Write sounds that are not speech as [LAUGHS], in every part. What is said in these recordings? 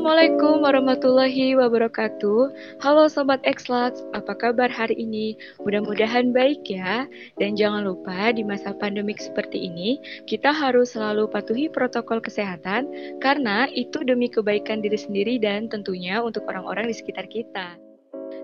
Assalamualaikum warahmatullahi wabarakatuh. Halo Sobat Xlux, apa kabar hari ini? Mudah-mudahan baik ya. Dan jangan lupa di masa pandemik seperti ini, kita harus selalu patuhi protokol kesehatan karena itu demi kebaikan diri sendiri dan tentunya untuk orang-orang di sekitar kita.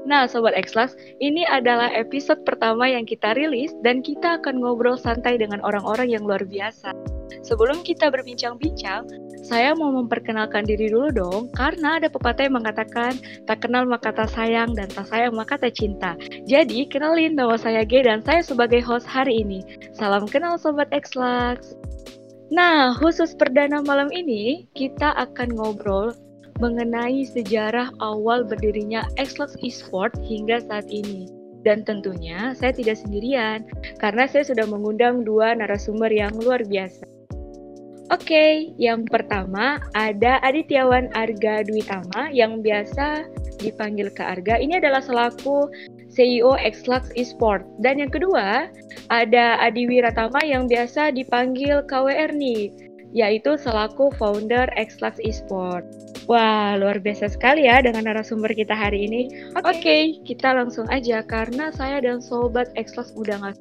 Nah, Sobat Xlux, ini adalah episode pertama yang kita rilis dan kita akan ngobrol santai dengan orang-orang yang luar biasa. Sebelum kita berbincang-bincang, saya mau memperkenalkan diri dulu dong, karena ada pepatah yang mengatakan, tak kenal maka tak sayang dan tak sayang maka tak cinta. Jadi, kenalin nama saya G dan saya sebagai host hari ini. Salam kenal Sobat Xlux. Nah, khusus perdana malam ini, kita akan ngobrol mengenai sejarah awal berdirinya Xlux Esport hingga saat ini. Dan tentunya saya tidak sendirian, karena saya sudah mengundang dua narasumber yang luar biasa. Oke, yang pertama ada Adityawan Arga Dwitama yang biasa dipanggil ke Arga. Ini adalah selaku CEO Xlux Esport. Dan yang kedua ada Adi Wiratama yang biasa dipanggil KWR nih, yaitu selaku founder Xlux Esport. Wah, luar biasa sekali ya dengan narasumber kita hari ini. Oke, okay. okay, kita langsung aja karena saya dan sobat Xlux udah nggak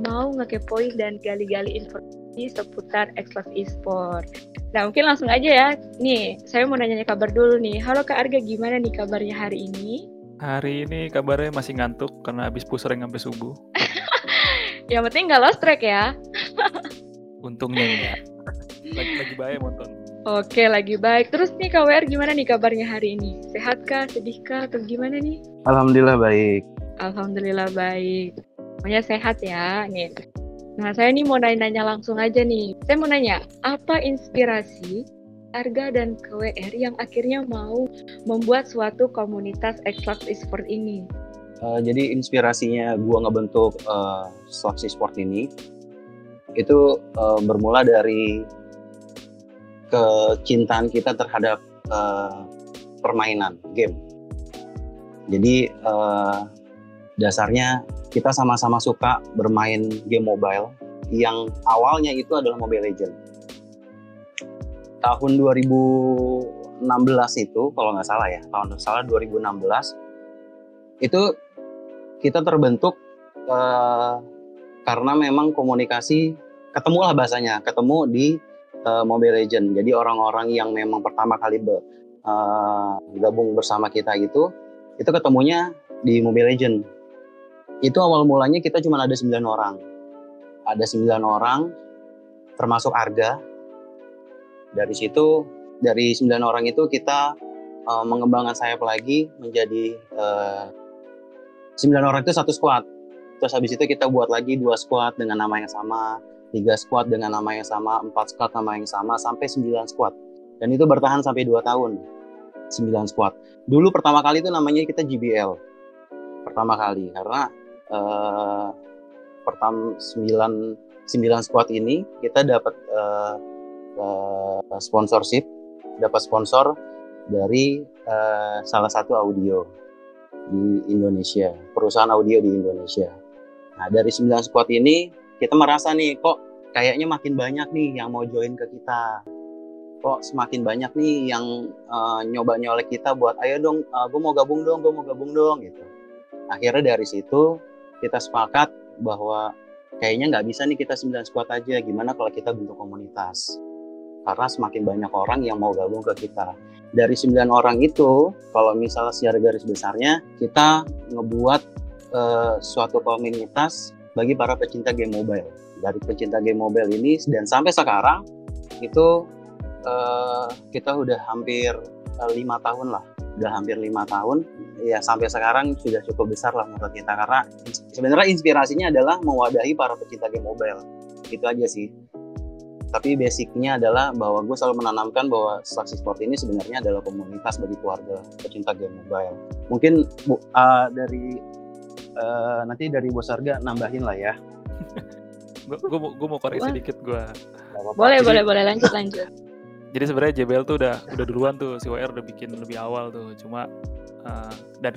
mau ngekepoin dan gali-gali informasi seputar Xlux Esport. Nah, mungkin langsung aja ya. Nih, saya mau nanya kabar dulu nih. Halo Kak Arga, gimana nih kabarnya hari ini? Hari ini kabarnya masih ngantuk karena habis pusreng sampai subuh. [LAUGHS] yang penting nggak lost track ya. Untungnya enggak. [LAUGHS] Lagi, lagi baik nonton. Oke, lagi baik. Terus nih KWR gimana nih kabarnya hari ini? Sehat kah, sedih kah, atau gimana nih? Alhamdulillah baik. Alhamdulillah baik. Pokoknya sehat ya. Nih. Nah, saya nih mau nanya-nanya langsung aja nih. Saya mau nanya, apa inspirasi Arga dan KWR yang akhirnya mau membuat suatu komunitas Xlux Esport ini? Uh, jadi inspirasinya gua ngebentuk uh, Xlux Esport ini itu uh, bermula dari kecintaan kita terhadap uh, permainan game. Jadi uh, dasarnya kita sama-sama suka bermain game mobile yang awalnya itu adalah Mobile Legend. Tahun 2016 itu, kalau nggak salah ya, tahun salah 2016 itu kita terbentuk uh, karena memang komunikasi ketemulah bahasanya, ketemu di uh, Mobile Legend. Jadi orang-orang yang memang pertama kali be, uh, gabung bersama kita itu, itu ketemunya di Mobile Legend itu awal mulanya kita cuma ada 9 orang. Ada 9 orang, termasuk Arga. Dari situ, dari 9 orang itu kita uh, mengembangkan sayap lagi menjadi uh, eh, 9 orang itu satu squad. Terus habis itu kita buat lagi dua squad dengan nama yang sama, tiga squad dengan nama yang sama, empat squad nama yang sama, sampai 9 squad. Dan itu bertahan sampai 2 tahun. 9 squad. Dulu pertama kali itu namanya kita GBL. Pertama kali karena uh, pertama sembilan sembilan squad ini kita dapat uh, uh, sponsorship, dapat sponsor dari uh, salah satu audio di Indonesia, perusahaan audio di Indonesia. Nah dari sembilan squad ini kita merasa nih kok kayaknya makin banyak nih yang mau join ke kita. Kok semakin banyak nih yang uh, nyoba nyolek kita buat ayo dong, uh, gue mau gabung dong, gue mau gabung dong gitu. Akhirnya dari situ kita sepakat bahwa kayaknya nggak bisa nih kita 9 squad aja, gimana kalau kita bentuk komunitas. Karena semakin banyak orang yang mau gabung ke kita. Dari 9 orang itu, kalau misalnya secara garis besarnya, kita ngebuat uh, suatu komunitas bagi para pecinta game mobile. Dari pecinta game mobile ini, dan sampai sekarang, itu uh, kita udah hampir eh, lima tahun lah. Udah hampir lima tahun. Ya sampai sekarang sudah cukup besar lah menurut kita. Karena sebenarnya inspirasinya adalah mewadahi para pecinta game mobile. Itu aja sih. Tapi basicnya adalah bahwa gue selalu menanamkan bahwa saksi sport ini sebenarnya adalah komunitas bagi keluarga pecinta game mobile. Mungkin uh, dari uh, nanti dari bos harga nambahin lah ya. Gue mau koreksi sedikit gue boleh boleh boleh. Lanjut lanjut. Jadi sebenarnya JBL tuh udah udah duluan tuh. Si WR udah bikin lebih awal tuh. Cuma uh, dan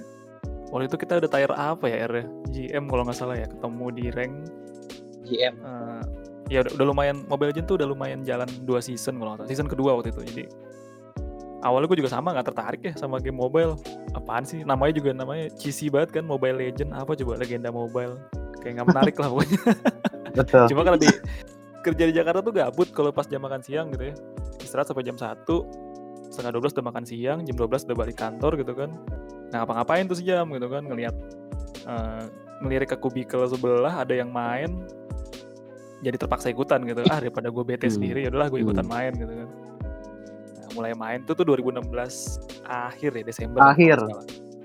waktu itu kita udah tayar apa ya R GM kalau nggak salah ya. Ketemu di rank. GM uh, ya udah, udah lumayan. Mobile Legends tuh udah lumayan jalan dua season kalau nggak salah. Season kedua waktu itu. Jadi awalnya gue juga sama nggak tertarik ya sama game mobile. Apaan sih? Namanya juga namanya cheesy banget kan Mobile Legend. Apa coba? Legenda mobile. Kayak nggak menarik lah pokoknya. [LAUGHS] Betul. cuma kalau di kerja di Jakarta tuh gabut kalau pas jam makan siang gitu ya. Istirahat sampai jam 1 setengah 12 udah makan siang jam 12 udah balik kantor gitu kan. Nah ngapa-ngapain tuh sejam gitu kan ngelihat eh, ngelirik ke kubikel sebelah ada yang main jadi terpaksa ikutan gitu. Ah daripada gue bete Hmm. sendiri ya udahlah gue ikutan Hmm. main gitu kan mulai main tuh tuh 2016 akhir ya Desember Akhir.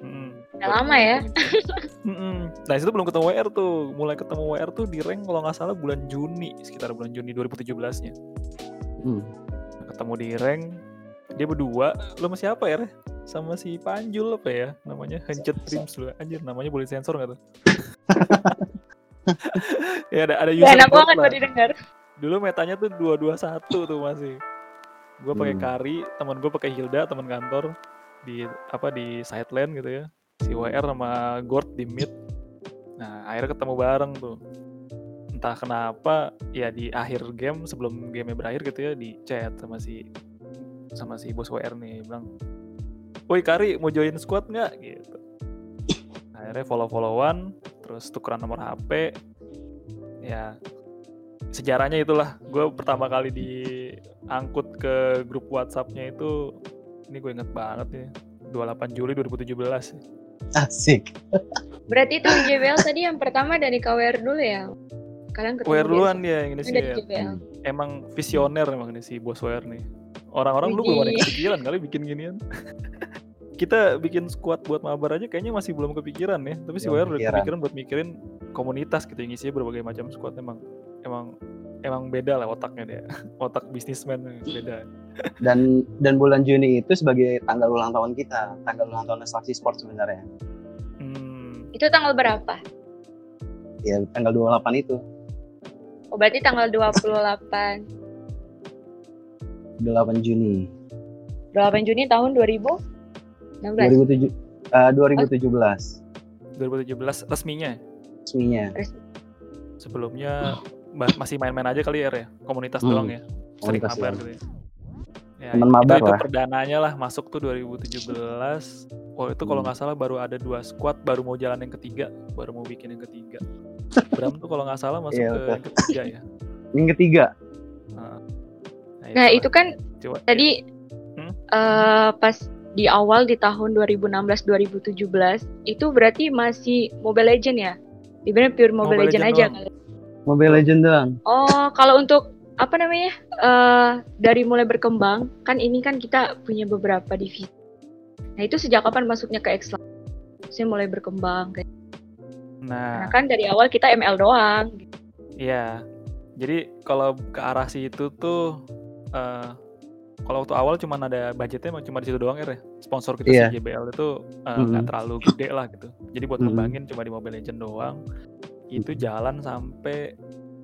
Mm-mm. Udah lama ya. [LAUGHS] Nah itu belum ketemu WR tuh, mulai ketemu WR tuh di rank kalau nggak salah bulan Juni, sekitar bulan Juni 2017-nya. Hmm. Ketemu di rank, dia berdua, lo sama siapa ya? Sama si Panjul apa ya namanya? Hancet Dreams lu, anjir namanya boleh sensor nggak tuh? [LAUGHS] [LAUGHS] ya ada ada user enak code banget lah. buat didengar. Dulu metanya tuh 221 tuh masih. Gue pakai Hmm. Kari, teman gue pakai Hilda, teman kantor di apa di side lane gitu ya. Si WR sama Gord di mid. Nah, akhirnya ketemu bareng tuh. Entah kenapa ya di akhir game sebelum game berakhir gitu ya di chat sama si sama si bos WR nih bilang, "Woi Kari, mau join squad nggak?" gitu. Akhirnya follow-followan, terus tukeran nomor HP. Ya, sejarahnya itulah gue pertama kali diangkut ke grup WhatsApp-nya itu ini gue inget banget ya 28 Juli 2017 Asik. Berarti itu JBL [LAUGHS] tadi yang pertama dari KWR dulu ya? Kalian ketemu WR duluan dia yang ini sih ya. JBL. emang visioner emang ini si bos WR nih orang-orang dulu belum ada kepikiran kali bikin ginian [LAUGHS] kita bikin squad buat mabar aja kayaknya masih belum kepikiran ya tapi si WR udah kepikiran. kepikiran buat mikirin komunitas gitu yang isinya berbagai macam squad emang emang emang beda lah otaknya dia [LAUGHS] otak bisnismen beda Dan dan bulan Juni itu sebagai tanggal ulang tahun kita, tanggal ulang tahun Seleksi Sport sebenarnya. hmm, Itu tanggal berapa? Ya tanggal 28 itu. Oh, berarti tanggal 28 8 Juni 28 Juni tahun 2016. 2007 eh, 2017 2017 resminya resminya. sebelumnya ba- masih main-main aja kali ya, R ya komunitas Hmm, doang ya sering komunitas mabar doang. gitu ya. Ya, Temen itu- mabar itu, lah. perdananya lah masuk tuh 2017 oh itu kalau Hmm. nggak salah baru ada dua squad baru mau jalan yang ketiga baru mau bikin yang ketiga Bram tuh kalau nggak salah masuk Iya, ke betul. yang ketiga ya Yang ketiga Nah, Nah, itu kan Coba, tadi Hmm? eh, pas di awal di tahun 2016-2017 itu berarti masih Mobile Legend ya? Ibaratnya pure Mobile, Mobile Legend, Legend aja kali. Mobile Legend doang. Oh, kalau untuk apa namanya? eh dari mulai berkembang, kan ini kan kita punya beberapa divisi. Nah, itu sejak kapan masuknya ke X Maksudnya mulai berkembang kayak nah Karena kan dari awal kita ML doang. Iya. Jadi kalau ke arah situ tuh eh kalau waktu awal cuma ada budgetnya cuma di situ doang ya. Sponsor kita Iya. si JBL itu eh, nggak Mhm. terlalu gede lah gitu. Jadi buat Mhm. ngembangin cuma di Mobile Legend doang. Itu jalan sampai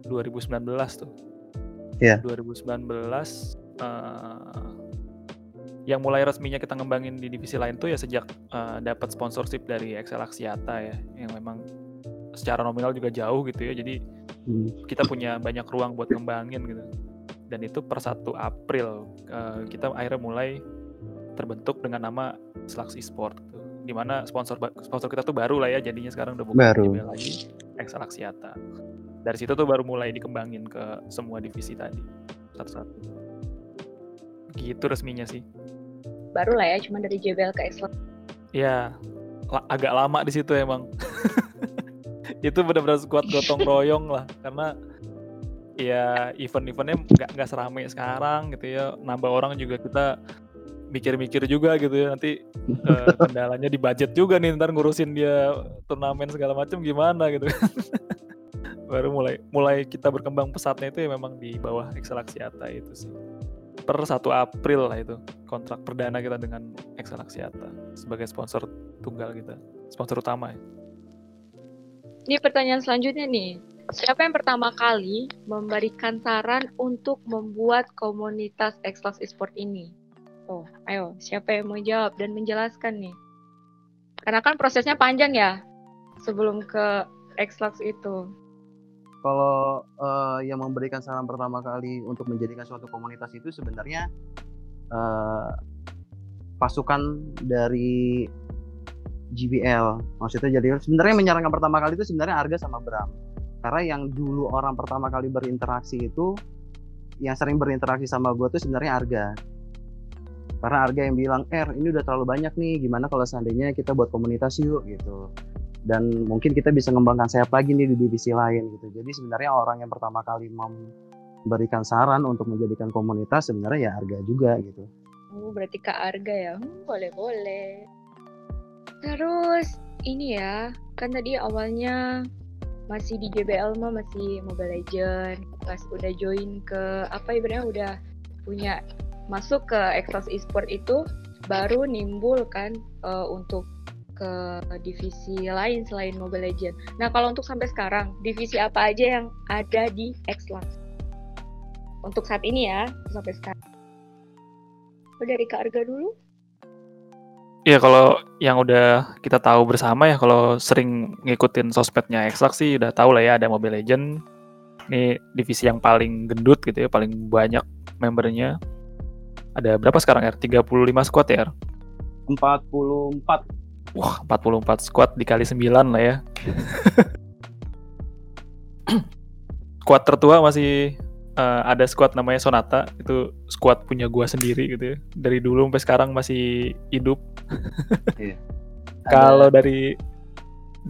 2019 tuh. Iya. 2019 eh yang mulai resminya kita ngembangin di divisi lain tuh ya sejak eh, dapat sponsorship dari Excel Axiata ya yang memang secara nominal juga jauh gitu ya. Jadi Hmm. kita punya banyak ruang buat ngembangin gitu dan itu per 1 April eh, kita akhirnya mulai terbentuk dengan nama Slax Esport gitu. di mana sponsor sponsor kita tuh baru lah ya jadinya sekarang udah bukan Baru. Lagi Excel Axiata dari situ tuh baru mulai dikembangin ke semua divisi tadi satu-satu. Gitu resminya sih. Baru lah ya, cuma dari JBL ke X ya la- agak lama di situ emang. [LAUGHS] Itu benar-benar squad gotong [LAUGHS] royong lah karena ya event-eventnya nggak nggak serame sekarang gitu ya. Nambah orang juga kita mikir-mikir juga gitu ya nanti [LAUGHS] eh, kendalanya di budget juga nih ntar ngurusin dia turnamen segala macam gimana gitu [LAUGHS] baru mulai mulai kita berkembang pesatnya itu ya memang di bawah Excel Axiata itu sih per 1 April lah itu kontrak perdana kita dengan Excel Axiata sebagai sponsor tunggal kita sponsor utama ya. Ini pertanyaan selanjutnya nih. Siapa yang pertama kali memberikan saran untuk membuat komunitas Xbox Esport ini? Oh, ayo, siapa yang mau jawab dan menjelaskan nih? Karena kan prosesnya panjang ya sebelum ke Xbox itu. Kalau eh, yang memberikan saran pertama kali untuk menjadikan suatu komunitas itu sebenarnya eh, pasukan dari GBL. Maksudnya jadi sebenarnya menyarankan pertama kali itu sebenarnya Arga sama Bram. Karena yang dulu orang pertama kali berinteraksi itu yang sering berinteraksi sama gue tuh sebenarnya Arga. Karena Arga yang bilang, "Er, ini udah terlalu banyak nih. Gimana kalau seandainya kita buat komunitas yuk?" gitu. Dan mungkin kita bisa mengembangkan sayap lagi nih di divisi lain gitu. Jadi sebenarnya orang yang pertama kali memberikan saran untuk menjadikan komunitas sebenarnya ya Arga juga gitu. Oh, berarti Kak Arga ya. Hmm, boleh, boleh. Terus ini ya, kan tadi awalnya masih di GBL mah masih Mobile Legend. Pas udah join ke apa ibaratnya udah punya masuk ke Exos Esport itu baru nimbul kan uh, untuk ke divisi lain selain Mobile Legend. Nah, kalau untuk sampai sekarang, divisi apa aja yang ada di Xlux? Untuk saat ini ya, sampai sekarang. Oh, dari Kak Arga dulu? Ya kalau yang udah kita tahu bersama ya kalau sering ngikutin sosmednya Xlax sih udah tahu lah ya ada Mobile Legend. Ini divisi yang paling gendut gitu ya, paling banyak membernya. Ada berapa sekarang R? 35 squad ya R? 44. Wah, 44 squad dikali 9 lah ya. [COUGHS] squad tertua masih uh, ada squad namanya Sonata itu squad punya gua sendiri gitu ya dari dulu sampai sekarang masih hidup [LAUGHS] iya. [LAUGHS] kalau dari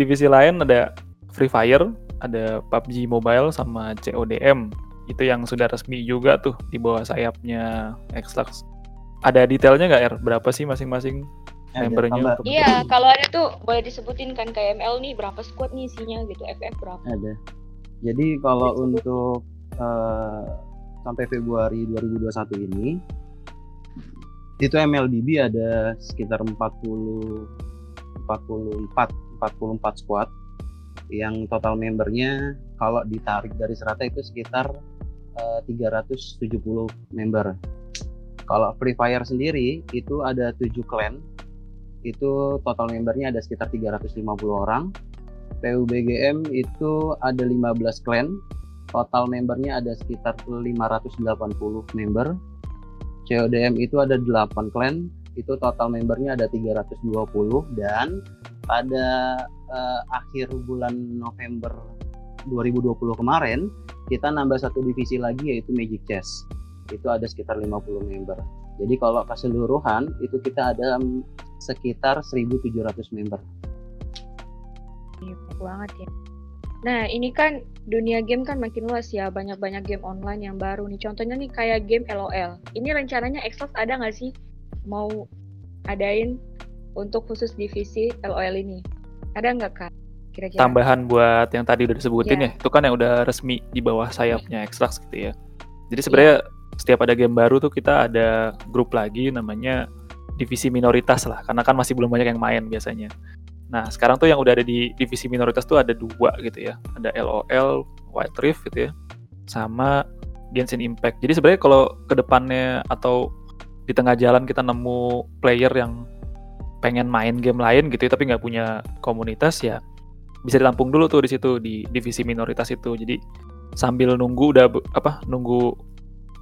divisi lain ada Free Fire ada PUBG Mobile sama CODM itu yang sudah resmi juga tuh di bawah sayapnya Xlux ada detailnya nggak R berapa sih masing-masing membernya iya kalau ada tuh boleh disebutin kan KML nih berapa squad nih isinya gitu FF berapa? Ada. Jadi kalau untuk uh, sampai Februari 2021 ini itu MLBB ada sekitar 40 44 44 squad. Yang total membernya kalau ditarik dari serata itu sekitar uh, eh, 370 member. Kalau Free Fire sendiri itu ada 7 clan. Itu total membernya ada sekitar 350 orang. PUBGM itu ada 15 clan total membernya ada sekitar 580 member CODM itu ada 8 clan itu total membernya ada 320 dan pada uh, akhir bulan November 2020 kemarin kita nambah satu divisi lagi yaitu Magic Chess itu ada sekitar 50 member jadi kalau keseluruhan itu kita ada sekitar 1700 member banyak banget ya Nah, ini kan dunia game kan makin luas ya, banyak-banyak game online yang baru nih. Contohnya nih kayak game LOL. Ini rencananya Xbox ada nggak sih mau adain untuk khusus divisi LOL ini? Ada nggak kak? Kira-kira. Tambahan buat yang tadi udah disebutin yeah. ya, itu kan yang udah resmi di bawah sayapnya Xbox gitu ya. Jadi sebenarnya yeah. setiap ada game baru tuh kita ada grup lagi namanya divisi minoritas lah, karena kan masih belum banyak yang main biasanya. Nah, sekarang tuh yang udah ada di divisi minoritas tuh ada dua gitu ya. Ada LOL, White Rift gitu ya. Sama Genshin Impact. Jadi sebenarnya kalau ke depannya atau di tengah jalan kita nemu player yang pengen main game lain gitu ya, tapi nggak punya komunitas ya bisa ditampung dulu tuh di situ di divisi minoritas itu. Jadi sambil nunggu udah apa nunggu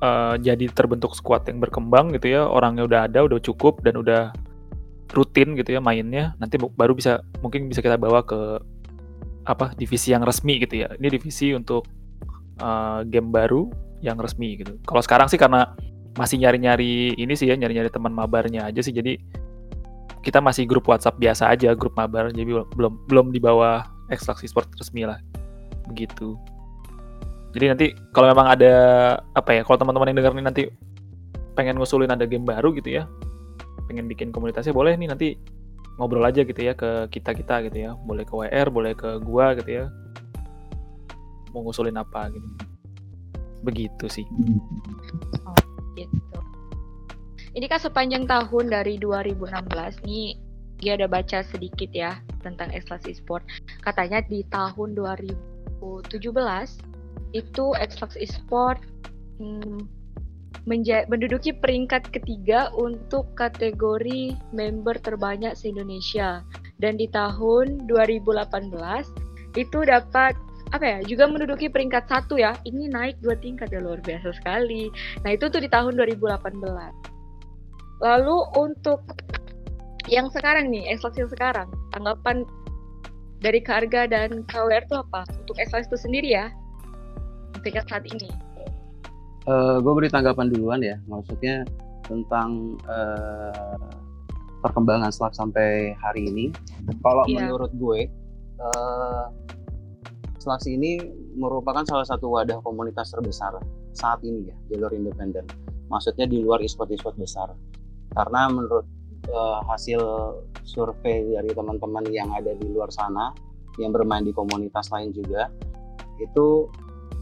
uh, jadi terbentuk squad yang berkembang gitu ya, orangnya udah ada, udah cukup dan udah rutin gitu ya mainnya nanti baru bisa mungkin bisa kita bawa ke apa divisi yang resmi gitu ya. Ini divisi untuk uh, game baru yang resmi gitu. Kalau sekarang sih karena masih nyari-nyari ini sih ya nyari-nyari teman mabarnya aja sih. Jadi kita masih grup WhatsApp biasa aja grup mabar. Jadi belum belum di bawah ekstraksi sport resmi lah. Begitu. Jadi nanti kalau memang ada apa ya kalau teman-teman yang dengar ini nanti pengen ngusulin ada game baru gitu ya pengen bikin komunitasnya boleh nih nanti ngobrol aja gitu ya ke kita kita gitu ya. Boleh ke WR boleh ke gua gitu ya. Mau ngusulin apa gitu. Begitu sih. Oh, gitu. Ini kan sepanjang tahun dari 2016 nih dia ada baca sedikit ya tentang Exlas Esport katanya di tahun 2017 itu Exlas Esport hmm, menduduki peringkat ketiga untuk kategori member terbanyak se-Indonesia. Dan di tahun 2018 itu dapat apa ya juga menduduki peringkat satu ya. Ini naik dua tingkat ya luar biasa sekali. Nah itu tuh di tahun 2018 Lalu untuk yang sekarang nih, yang sekarang, tanggapan dari Karga dan KWR itu apa? Untuk Exlax itu sendiri ya, tingkat saat ini. Uh, gue beri tanggapan duluan ya, maksudnya tentang uh, perkembangan Slack sampai hari ini. Kalau yeah. menurut gue, uh, Slack ini merupakan salah satu wadah komunitas terbesar saat ini ya, jalur independen. Maksudnya di luar e-sport-e-sport besar. Karena menurut uh, hasil survei dari teman-teman yang ada di luar sana, yang bermain di komunitas lain juga, itu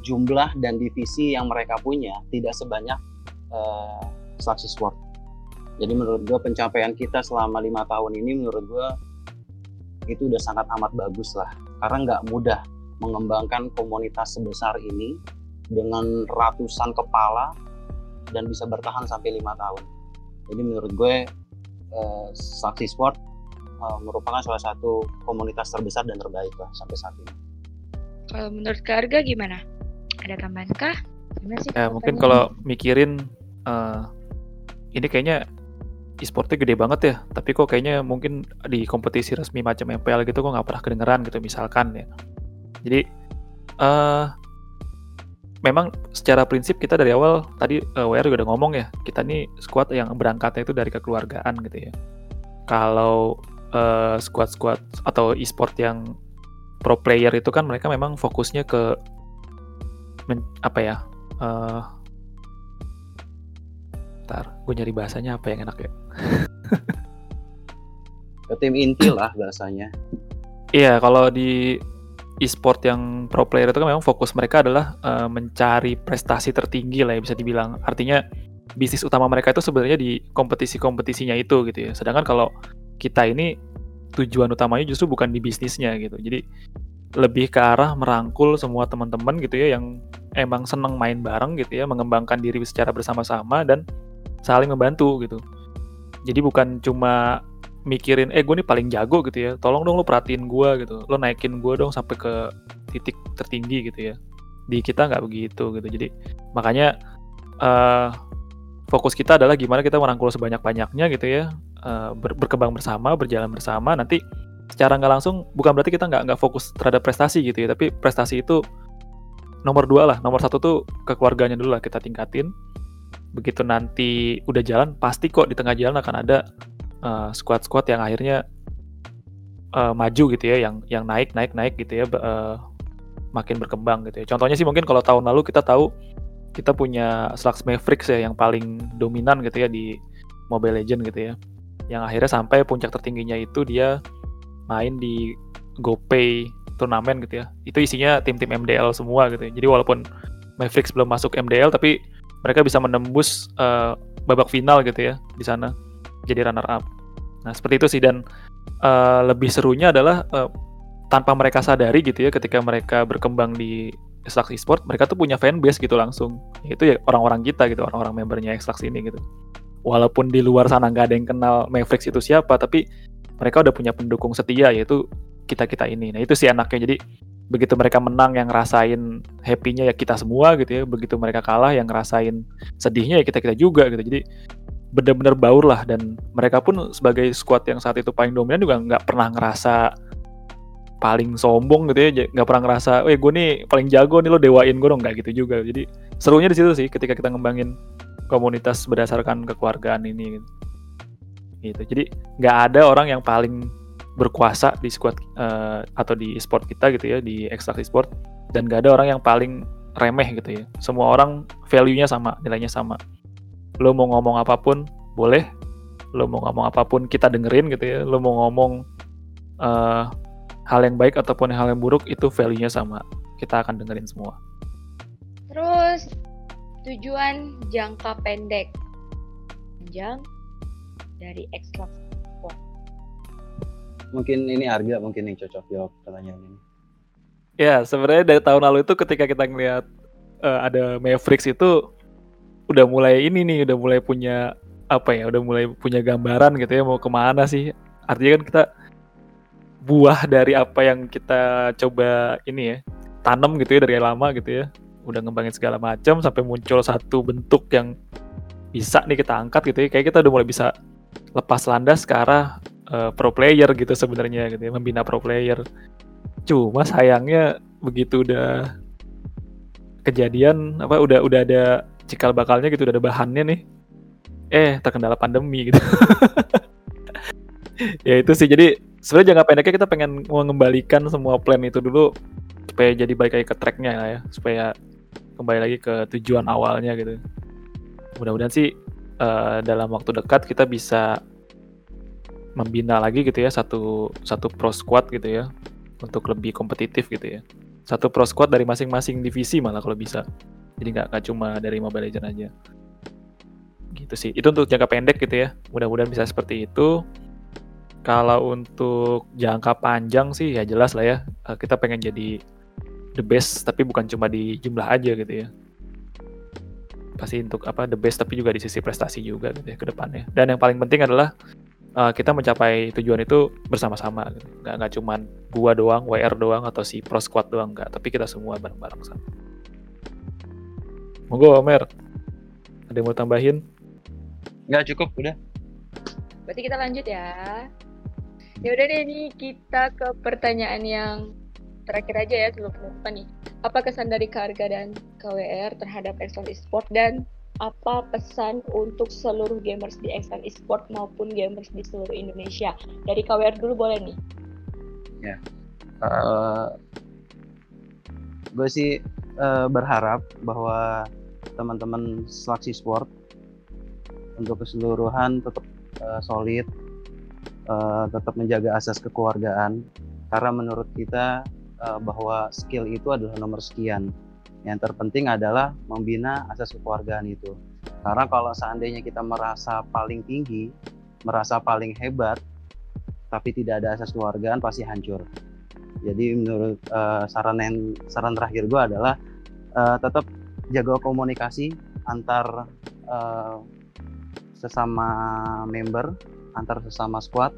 jumlah dan divisi yang mereka punya tidak sebanyak uh, Slack Sport. Jadi menurut gue pencapaian kita selama lima tahun ini menurut gue itu udah sangat amat bagus lah. Karena nggak mudah mengembangkan komunitas sebesar ini dengan ratusan kepala dan bisa bertahan sampai lima tahun. Jadi menurut gue eh, Saksi Sport eh, merupakan salah satu komunitas terbesar dan terbaik lah sampai saat ini. Kalau menurut keluarga gimana? Ada tambahan kah? Gimana sih? Ya, mungkin kalau mikirin uh, ini kayaknya e-sportnya gede banget ya, tapi kok kayaknya mungkin di kompetisi resmi macam MPL gitu kok nggak pernah kedengeran gitu misalkan ya. Jadi uh, memang secara prinsip kita dari awal tadi uh, WR juga udah ngomong ya, kita nih squad yang berangkatnya itu dari kekeluargaan gitu ya. Kalau uh, squad-squad atau e-sport yang pro player itu kan mereka memang fokusnya ke men, apa ya? Uh, Bentar, gue nyari bahasanya apa yang enak ya? Ke tim inti lah bahasanya. Iya, kalau di e-sport yang pro player itu kan memang fokus mereka adalah uh, mencari prestasi tertinggi lah ya bisa dibilang. Artinya bisnis utama mereka itu sebenarnya di kompetisi-kompetisinya itu gitu ya. Sedangkan kalau kita ini tujuan utamanya justru bukan di bisnisnya gitu. Jadi lebih ke arah merangkul semua teman-teman gitu ya yang emang seneng main bareng gitu ya, mengembangkan diri secara bersama-sama dan saling membantu gitu jadi bukan cuma mikirin eh gue nih paling jago gitu ya. Tolong dong lo perhatiin gue gitu. Lo naikin gue dong sampai ke titik tertinggi gitu ya. Di kita nggak begitu gitu. Jadi makanya uh, fokus kita adalah gimana kita merangkul sebanyak banyaknya gitu ya. Uh, ber berkembang bersama berjalan bersama. Nanti secara nggak langsung bukan berarti kita nggak nggak fokus terhadap prestasi gitu ya. Tapi prestasi itu nomor dua lah. Nomor satu tuh kekeluarganya dulu lah kita tingkatin. Begitu nanti udah jalan pasti kok di tengah jalan akan ada uh, squad-squad yang akhirnya uh, maju gitu ya yang yang naik naik naik gitu ya uh, makin berkembang gitu ya. Contohnya sih mungkin kalau tahun lalu kita tahu kita punya Slux Mavericks ya yang paling dominan gitu ya di Mobile Legend gitu ya. Yang akhirnya sampai puncak tertingginya itu dia main di GoPay turnamen gitu ya. Itu isinya tim-tim MDL semua gitu ya. Jadi walaupun Mavericks belum masuk MDL tapi mereka bisa menembus uh, babak final gitu ya di sana jadi runner up. Nah seperti itu sih dan uh, lebih serunya adalah uh, tanpa mereka sadari gitu ya ketika mereka berkembang di Xlax Esport mereka tuh punya fanbase gitu langsung. Itu ya orang-orang kita gitu orang-orang membernya Xlax ini gitu. Walaupun di luar sana nggak ada yang kenal Mavericks itu siapa tapi mereka udah punya pendukung setia yaitu kita kita ini. Nah itu sih enaknya. Jadi begitu mereka menang yang ngerasain happy-nya ya kita semua gitu ya. Begitu mereka kalah yang ngerasain sedihnya ya kita kita juga gitu. Jadi benar-benar baur lah. Dan mereka pun sebagai squad yang saat itu paling dominan juga nggak pernah ngerasa paling sombong gitu ya. Nggak pernah ngerasa, eh gue nih paling jago nih lo dewain gue dong. Nggak gitu juga. Jadi serunya di situ sih ketika kita ngembangin komunitas berdasarkan kekeluargaan ini gitu, gitu. jadi nggak ada orang yang paling berkuasa di squad uh, atau di sport kita gitu ya di extra sport. Dan gak ada orang yang paling remeh gitu ya. Semua orang value-nya sama nilainya sama lo mau ngomong apa pun boleh. Lo mau ngomong apa pun kita dengerin gitu ya. Lo mau ngomong uh, hal yang baik ataupun hal yang buruk itu value-nya sama. Kita akan dengerin semua. Terus tujuan jangka pendek. Panjang dari extra mungkin ini harga mungkin yang cocok jawab pertanyaan ini. Ya, sebenarnya dari tahun lalu itu ketika kita ngelihat uh, ada Mavericks itu udah mulai ini nih, udah mulai punya apa ya, udah mulai punya gambaran gitu ya mau ke mana sih. Artinya kan kita buah dari apa yang kita coba ini ya, tanam gitu ya dari lama gitu ya. Udah ngembangin segala macam sampai muncul satu bentuk yang bisa nih kita angkat gitu ya kayak kita udah mulai bisa lepas landas ke arah uh, pro player gitu sebenarnya gitu ya membina pro player cuma sayangnya begitu udah kejadian apa udah udah ada cikal bakalnya gitu udah ada bahannya nih. Eh terkendala pandemi gitu. [LAUGHS] Ya itu sih jadi sebenarnya jangka pendeknya kita pengen mengembalikan semua plan itu dulu supaya jadi balik lagi ke tracknya ya supaya kembali lagi ke tujuan awalnya gitu. Mudah-mudahan sih uh, dalam waktu dekat kita bisa membina lagi gitu ya satu satu pro squad gitu ya untuk lebih kompetitif gitu ya. Satu pro squad dari masing-masing divisi malah kalau bisa jadi nggak nggak cuma dari Mobile Legends aja. Gitu sih. Itu untuk jangka pendek gitu ya. Mudah-mudahan bisa seperti itu. Kalau untuk jangka panjang sih ya jelas lah ya. Eh, kita pengen jadi the best tapi bukan cuma di jumlah aja gitu ya. Pasti untuk apa the best tapi juga di sisi prestasi juga gitu ya ke depannya. Dan yang paling penting adalah uh, kita mencapai tujuan itu bersama-sama gitu. Nggak nggak cuman gua doang, WR doang atau si Pro Squad doang nggak, tapi kita semua bareng-bareng sama. Monggo Omer. Ada yang mau tambahin? Nggak cukup, udah. Berarti kita lanjut ya. Ya udah deh ini kita ke pertanyaan yang terakhir aja ya sebelum penutupan nih. Apa kesan dari Karga dan KWR terhadap Excel Esport dan apa pesan untuk seluruh gamers di Excel Esport maupun gamers di seluruh Indonesia? Dari KWR dulu boleh nih. Ya. Uh, gue sih uh, berharap bahwa teman-teman seleksi sport untuk keseluruhan tetap uh, solid, uh, tetap menjaga asas kekeluargaan karena menurut kita uh, bahwa skill itu adalah nomor sekian. Yang terpenting adalah membina asas kekeluargaan itu. Karena kalau seandainya kita merasa paling tinggi, merasa paling hebat, tapi tidak ada asas kekeluargaan pasti hancur. Jadi menurut uh, saran yang saran terakhir gue adalah uh, tetap jaga komunikasi antar uh, sesama member, antar sesama squad,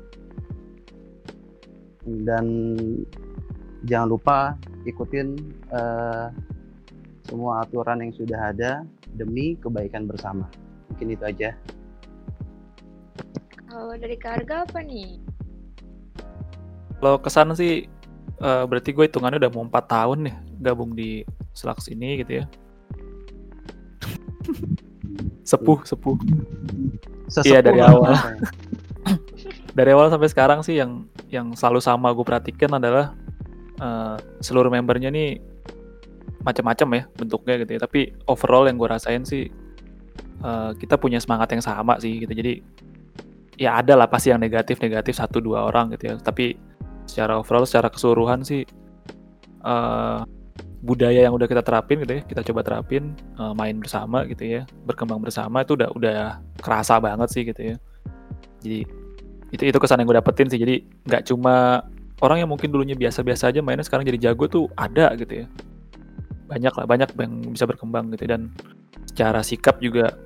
dan jangan lupa ikutin uh, semua aturan yang sudah ada demi kebaikan bersama. Mungkin itu aja. Kalau dari karga apa nih? Kalau kesan sih uh, berarti gue hitungannya udah mau empat tahun nih gabung di Slax ini gitu ya. Sepuh, sepuh. Iya dari awal. [LAUGHS] dari awal sampai sekarang sih yang yang selalu sama gue perhatikan adalah uh, seluruh membernya nih macam-macam ya bentuknya gitu ya tapi overall yang gue rasain sih uh, kita punya semangat yang sama sih gitu jadi ya ada lah pasti yang negatif negatif satu dua orang gitu ya tapi secara overall secara keseluruhan sih uh, budaya yang udah kita terapin gitu ya kita coba terapin uh, main bersama gitu ya berkembang bersama itu udah udah kerasa banget sih gitu ya. Jadi itu itu kesan yang gue dapetin sih. Jadi nggak cuma orang yang mungkin dulunya biasa-biasa aja mainnya sekarang jadi jago tuh ada gitu ya. Banyak lah banyak yang bisa berkembang gitu. Dan secara sikap juga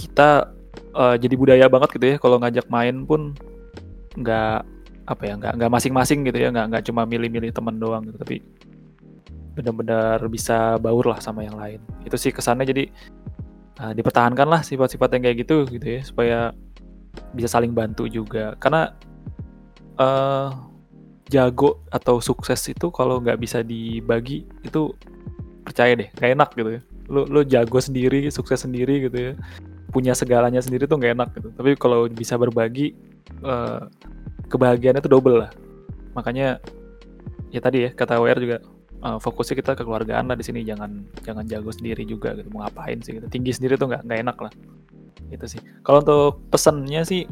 kita uh, jadi budaya banget gitu ya. Kalau ngajak main pun nggak apa ya nggak nggak masing-masing gitu ya. Nggak nggak cuma milih-milih teman doang gitu. Tapi benar-benar bisa baur lah sama yang lain. Itu sih kesannya jadi uh, dipertahankan lah sifat-sifat yang kayak gitu gitu ya supaya bisa saling bantu juga. Karena uh, jago atau sukses itu kalau nggak bisa dibagi itu percaya deh gak enak gitu ya. Lu lu jago sendiri sukses sendiri gitu ya. Punya segalanya sendiri tuh nggak enak gitu. Tapi kalau bisa berbagi uh, kebahagiaannya tuh double lah. Makanya ya tadi ya kata WR juga uh, fokusnya kita kekeluargaan lah di sini. Jangan jangan jago sendiri juga gitu. Mau ngapain sih gitu? Tinggi sendiri tuh nggak nggak enak lah. Itu sih. Kalau untuk pesannya sih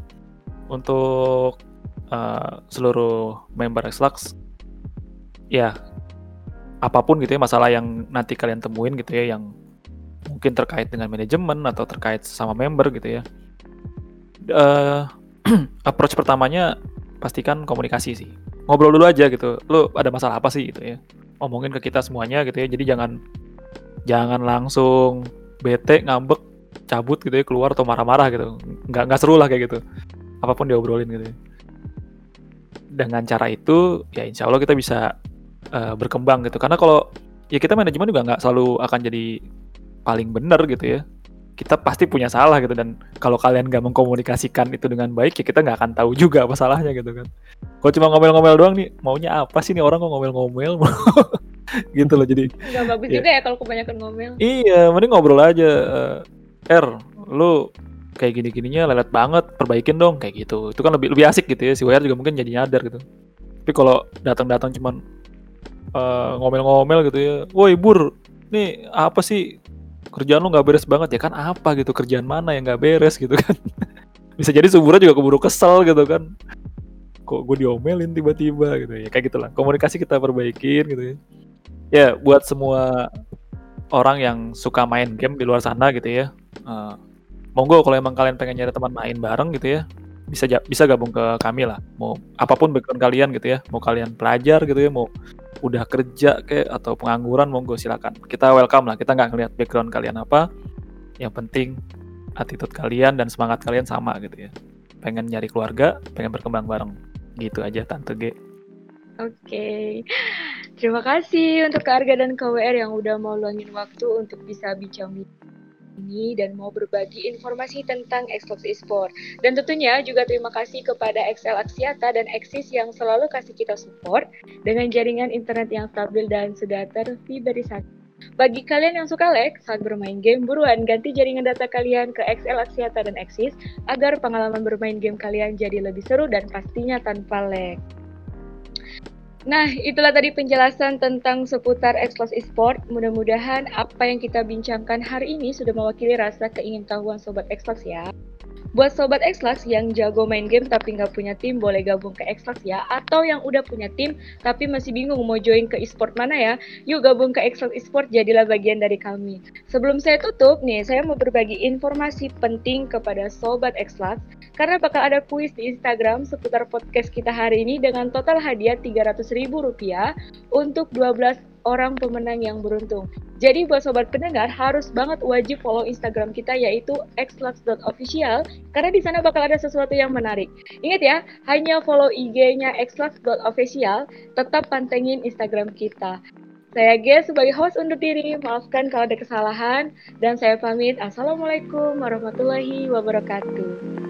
untuk uh, seluruh member Xlux ya apa pun gitu ya masalah yang nanti kalian temuin gitu ya yang mungkin terkait dengan manajemen atau terkait sama member gitu ya. Uh, [CLEARS THROAT] approach pertamanya pastikan komunikasi sih. Ngobrol dulu aja gitu. Lu ada masalah apa sih gitu ya omongin ke kita semuanya gitu ya. Jadi jangan jangan langsung bete ngambek cabut gitu ya keluar atau marah-marah gitu. Nggak nggak seru lah kayak gitu. Apa pun diobrolin gitu ya. Dengan cara itu ya insya Allah kita bisa uh, berkembang gitu. Karena kalau ya kita manajemen juga nggak selalu akan jadi paling benar gitu ya kita pasti punya salah gitu. Dan kalau kalian nggak mengkomunikasikan itu dengan baik ya kita nggak akan tahu juga apa salahnya gitu kan. Kalau cuma ngomel-ngomel doang nih maunya apa sih nih orang kok ngomel-ngomel [LAUGHS] gitu loh jadi nggak bagus ya. juga ya kalau kebanyakan ngomel. Iya mending ngobrol aja. Uh, R lu kayak gini-gininya lelet banget perbaikin dong kayak gitu. Itu kan lebih lebih asik gitu ya si WR juga mungkin jadi nyadar gitu. Tapi kalau datang-datang cuman uh, ngomel-ngomel gitu ya woi bur nih apa sih kerjaan lu nggak beres banget ya kan? Apa gitu? Kerjaan mana yang nggak beres gitu kan? [LAUGHS] Bisa jadi suburnya juga keburu kesel gitu kan? Kok gue diomelin tiba-tiba gitu ya? Kayak gitulah. Komunikasi kita perbaikin gitu ya. Ya buat semua orang yang suka main game di luar sana gitu ya uh, monggo kalau emang kalian pengen nyari teman main bareng gitu ya bisa bisa gabung ke kami lah. Mau apa pun background kalian gitu ya mau kalian pelajar gitu ya mau udah kerja kayak atau pengangguran monggo silakan. Kita welcome lah kita nggak ngeliat background kalian apa. Yang penting attitude kalian dan semangat kalian sama gitu ya. Pengen nyari keluarga pengen berkembang bareng. Gitu aja tante G. Oke, okay. terima kasih untuk Arga dan KWR yang udah mau luangin waktu untuk bisa bincang-bincang ini dan mau berbagi informasi tentang Xbox Esport. Dan tentunya juga terima kasih kepada XL Axiata dan Axis yang selalu kasih kita support dengan jaringan internet yang stabil dan sudah terfiberisasi. Bagi kalian yang suka lag saat bermain game, buruan ganti jaringan data kalian ke XL Axiata dan Axis agar pengalaman bermain game kalian jadi lebih seru dan pastinya tanpa lag. Nah, itulah tadi penjelasan tentang seputar Xbox Esport. Mudah-mudahan apa yang kita bincangkan hari ini sudah mewakili rasa keingintahuan Sobat Xbox ya. Buat sobat Xlax yang jago main game tapi nggak punya tim, boleh gabung ke Xlax ya. Atau yang udah punya tim tapi masih bingung mau join ke e-sport mana ya, yuk gabung ke Xlax Esport jadilah bagian dari kami. Sebelum saya tutup nih, saya mau berbagi informasi penting kepada sobat Xlax karena bakal ada kuis di Instagram seputar podcast kita hari ini dengan total hadiah Rp300.000 untuk 12 orang pemenang yang beruntung. Jadi buat sobat pendengar harus banget wajib follow Instagram kita yaitu xlux.official karena di sana bakal ada sesuatu yang menarik. Ingat ya, hanya follow IG-nya xlux.official, tetap pantengin Instagram kita. Saya G sebagai host undur diri, maafkan kalau ada kesalahan, dan saya pamit. Assalamualaikum warahmatullahi wabarakatuh.